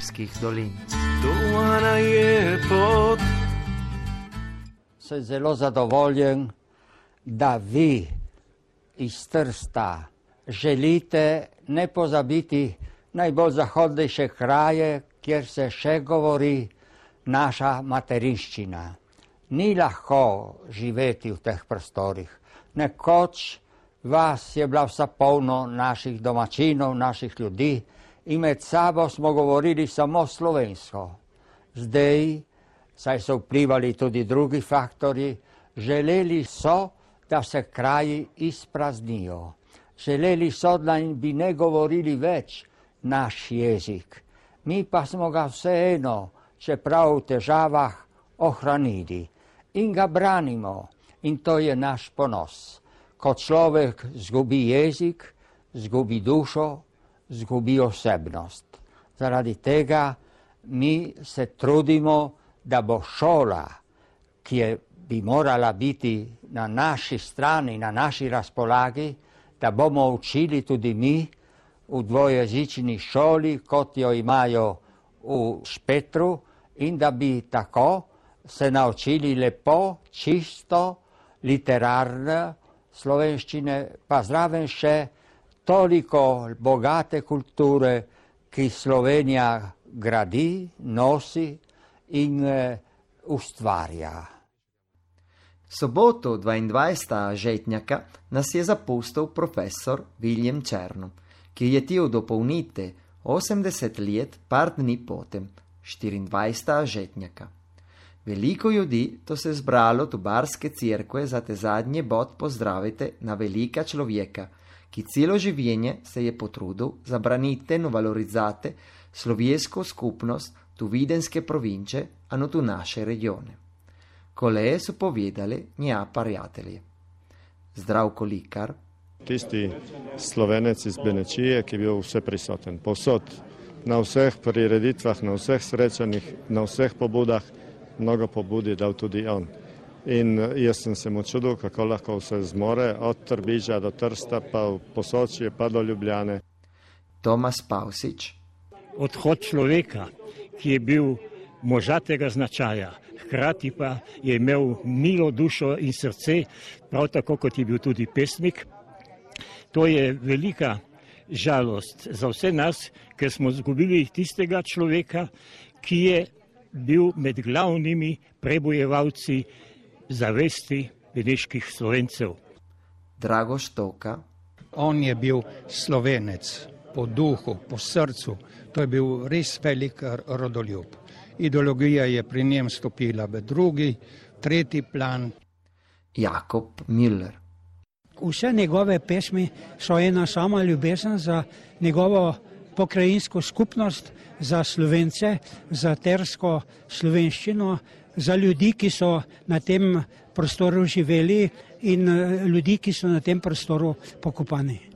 Štajerskih dolin. Dovana je pot. Sem zelo zadovoljen, da vi iz Trsta želite ne pozabiti najbolj zahodnejše kraje, kjer se še govori naša materinščina. Ni lahko živeti v teh prostorih. Nekoč vas je bila vsa polno naših domačinov, naših ljudi in med sabo smo govorili samo slovensko. Zdaj, saj so vplivali tudi drugi faktori, želeli so, da se kraji izpraznijo. Želeli so, da bi ne govorili več naš jezik. Mi pa smo ga vseeno, čeprav v težavah, ohranili in ga branimo. In to je naš ponos. Ko človek zgubi jezik, zgubi dušo, zgubi osebnost. Zaradi tega mi se trudimo, da bo šola, ki je bi morala biti na naši strani, na naši razpolagi, da bomo učili tudi mi v dvojezični šoli, kot jo imajo v Špetru, in da bi tako se naučili lepo, čisto, literarne slovenščine, pa zraven še toliko bogate kulture, ki Slovenija gradi, nosi in uh, ustvarja. Soboto 22. žetnjaka nas je zapustil profesor William Černo, ki je til dopolnite 80 let par dni potem, 24. žetnjaka. Veliko ljudi to se zbralo tu barske cerkve za te zadnje bod pozdravite na velika človeka, ki celo življenje se je potrudil zabraniti in valorizati slovensko skupnost tu videnske province, a no tu naše regione. Koleje so povedali nja prijatelji. Zdravko Likar. Tisti slovenec iz Benečije, ki je bil vse prisoten, povsod, na vseh prireditvah, na vseh srečanjih, na vseh pobudah, mnogo pobudi dal tudi on. In jaz sem se mu čudil, kako lahko vse zmore, od Trbiža do Trsta, pa v Posočje, pa do Ljubljane. Tomas Pavsič. Odhod človeka, ki je bil možatega značaja, hkrati pa je imel milo dušo in srce, prav tako kot je bil tudi pesnik. To je velika žalost za vse nas, ker smo izgubili tistega človeka, ki je bil med glavnimi prebojevalci zavesti beneških slovencev. Drago Štoka. On je bil slovenec po duhu, po srcu, to je bil res velik rodoljub ideologija je pri njem stopila v drugi, tretji plan. Jakob Miller. Vse njegove pesmi so ena sama ljubezen za njegovo pokrajinsko skupnost, za slovence, za tersko slovenščino, za ljudi, ki so na tem prostoru živeli in eh, ljudi, ki so na tem prostoru pokopani.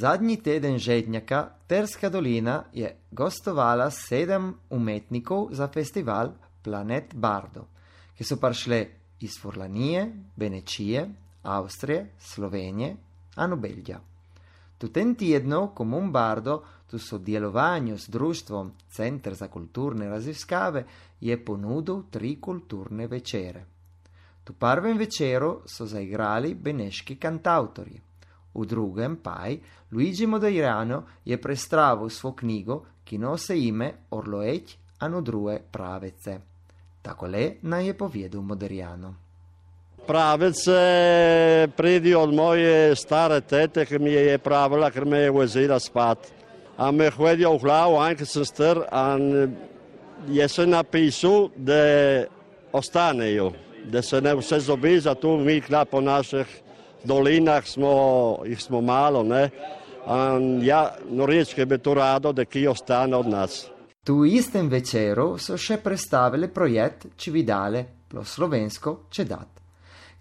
Zadnji teden žetnjaka Terska dolina je gostovala sedem umetnikov za festival Planet Bardo, ki so prišli iz Furlanije, Benečije, Avstrije, Slovenije in Belgija. Tu ten tednu Komun Bardo, tu sodelovanju s društvom Center za kulturne raziskave, je ponudil tri kulturne večere. Tu prvem večeru so zaigrali beneški kantautorji. V drugem paj Luigi Modajrano je prestravil svojo knjigo, ki nosi ime Orloeť a no druge pravece. Takole naj je povedal Modajrano. Pravice pridijo od moje stare tete, ki mi je pravila, ker me je vozila spat. A me hodijo v glavo, anke sem star, in je se napisal, da ostanejo, da se ne vse zobi, zato mi kla po naših dolinah smo, jih smo malo, ne. In ja, norečke bi to rado, da ki ostane od nas. Tu istem večeru so še predstavili projekt Čividale, plo slovensko Čedat.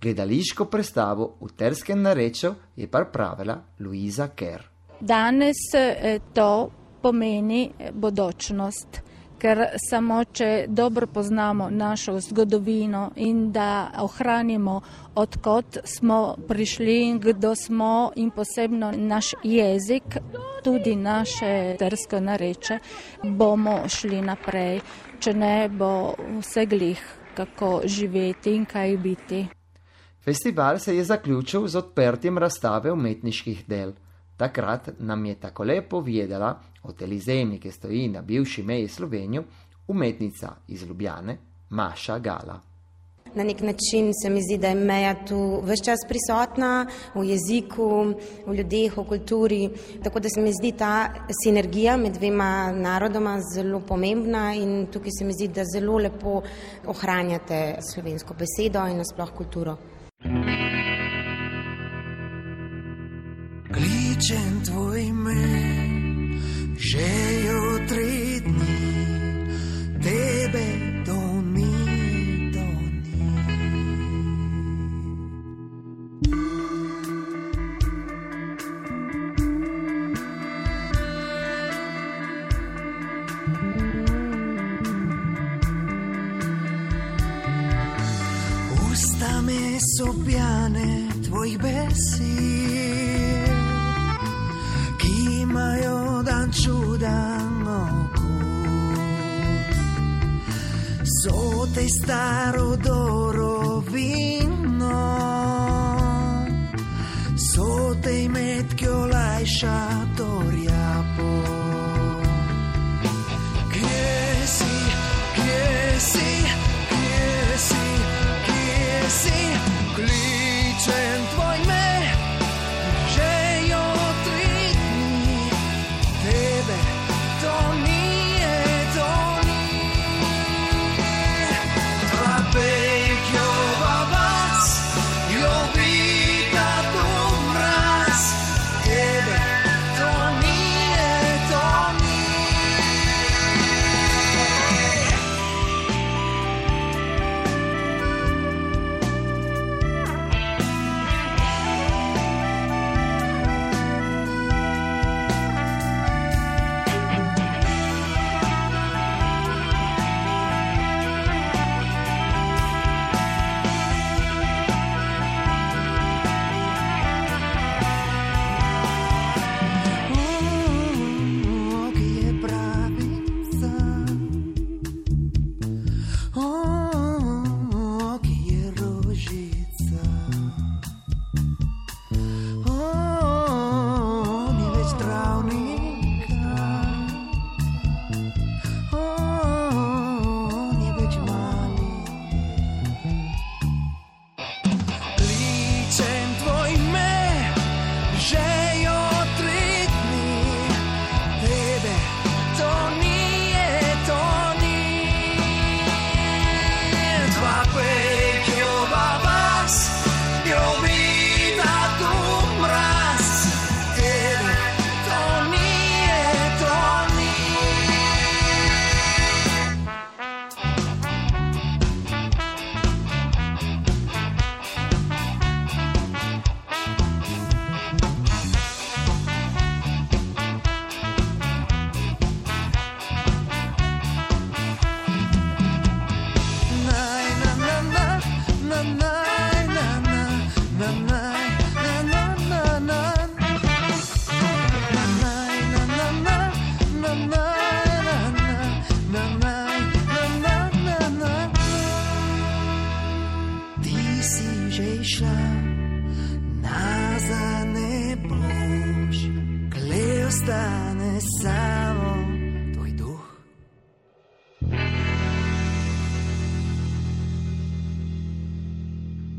Gledališko predstavo v terskem narečju je pripravila Luiza Kerr. Danes eh, to pomeni bodočnost, ker samo če dobro poznamo našo zgodovino in da ohranimo, odkot smo prišli in kdo smo in posebno naš jezik, tudi naše tersko nareče, bomo šli naprej, če ne bo vse glih, kako živeti in kaj biti. Festival se je zaključil z odprtjem razstave umetniških del. Takrat nam je tako lepo povedala o telizemi, ki stoji na bivši meji Slovenijo, umetnica iz Ljubljane Maša Gala. Na nek način se mi zdi, da je meja tu vse čas prisotna v jeziku, v ljudeh, v kulturi. Tako da se mi zdi ta sinergija med dvema narodoma zelo pomembna in tukaj se mi zdi, da zelo lepo ohranjate slovensko besedo in nasploh kulturo. Kličem tvoj ime, že jutri dni, tebe to ni, to ni. Usta me so pjane tvojih besed, ki imajo dan čudan okus. So te staro doro vino, so te med, ki olajša torja pot.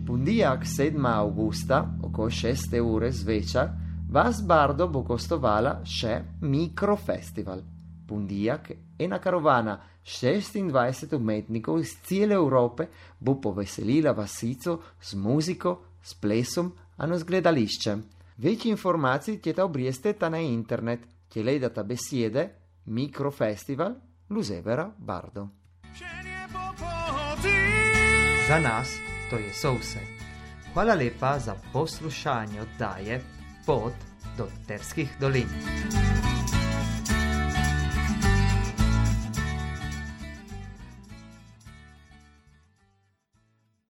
Pundijak 7. augusta, oko 6. ure zvečer, vas Bardo bo gostovala še Mikrofestival. Pundijak, ena karovana 26 umetnikov iz cele Evrope, bo poveselila vasico z muziko, s plesom, a no z gledališčem. Več informacij ćete obrijesteta na internet, kje lejdata besjede Mikrofestival Luzevera Bardo. Za nas to je vse. Hvala lepa za poslušanje oddaje Pot do Terskih dolin.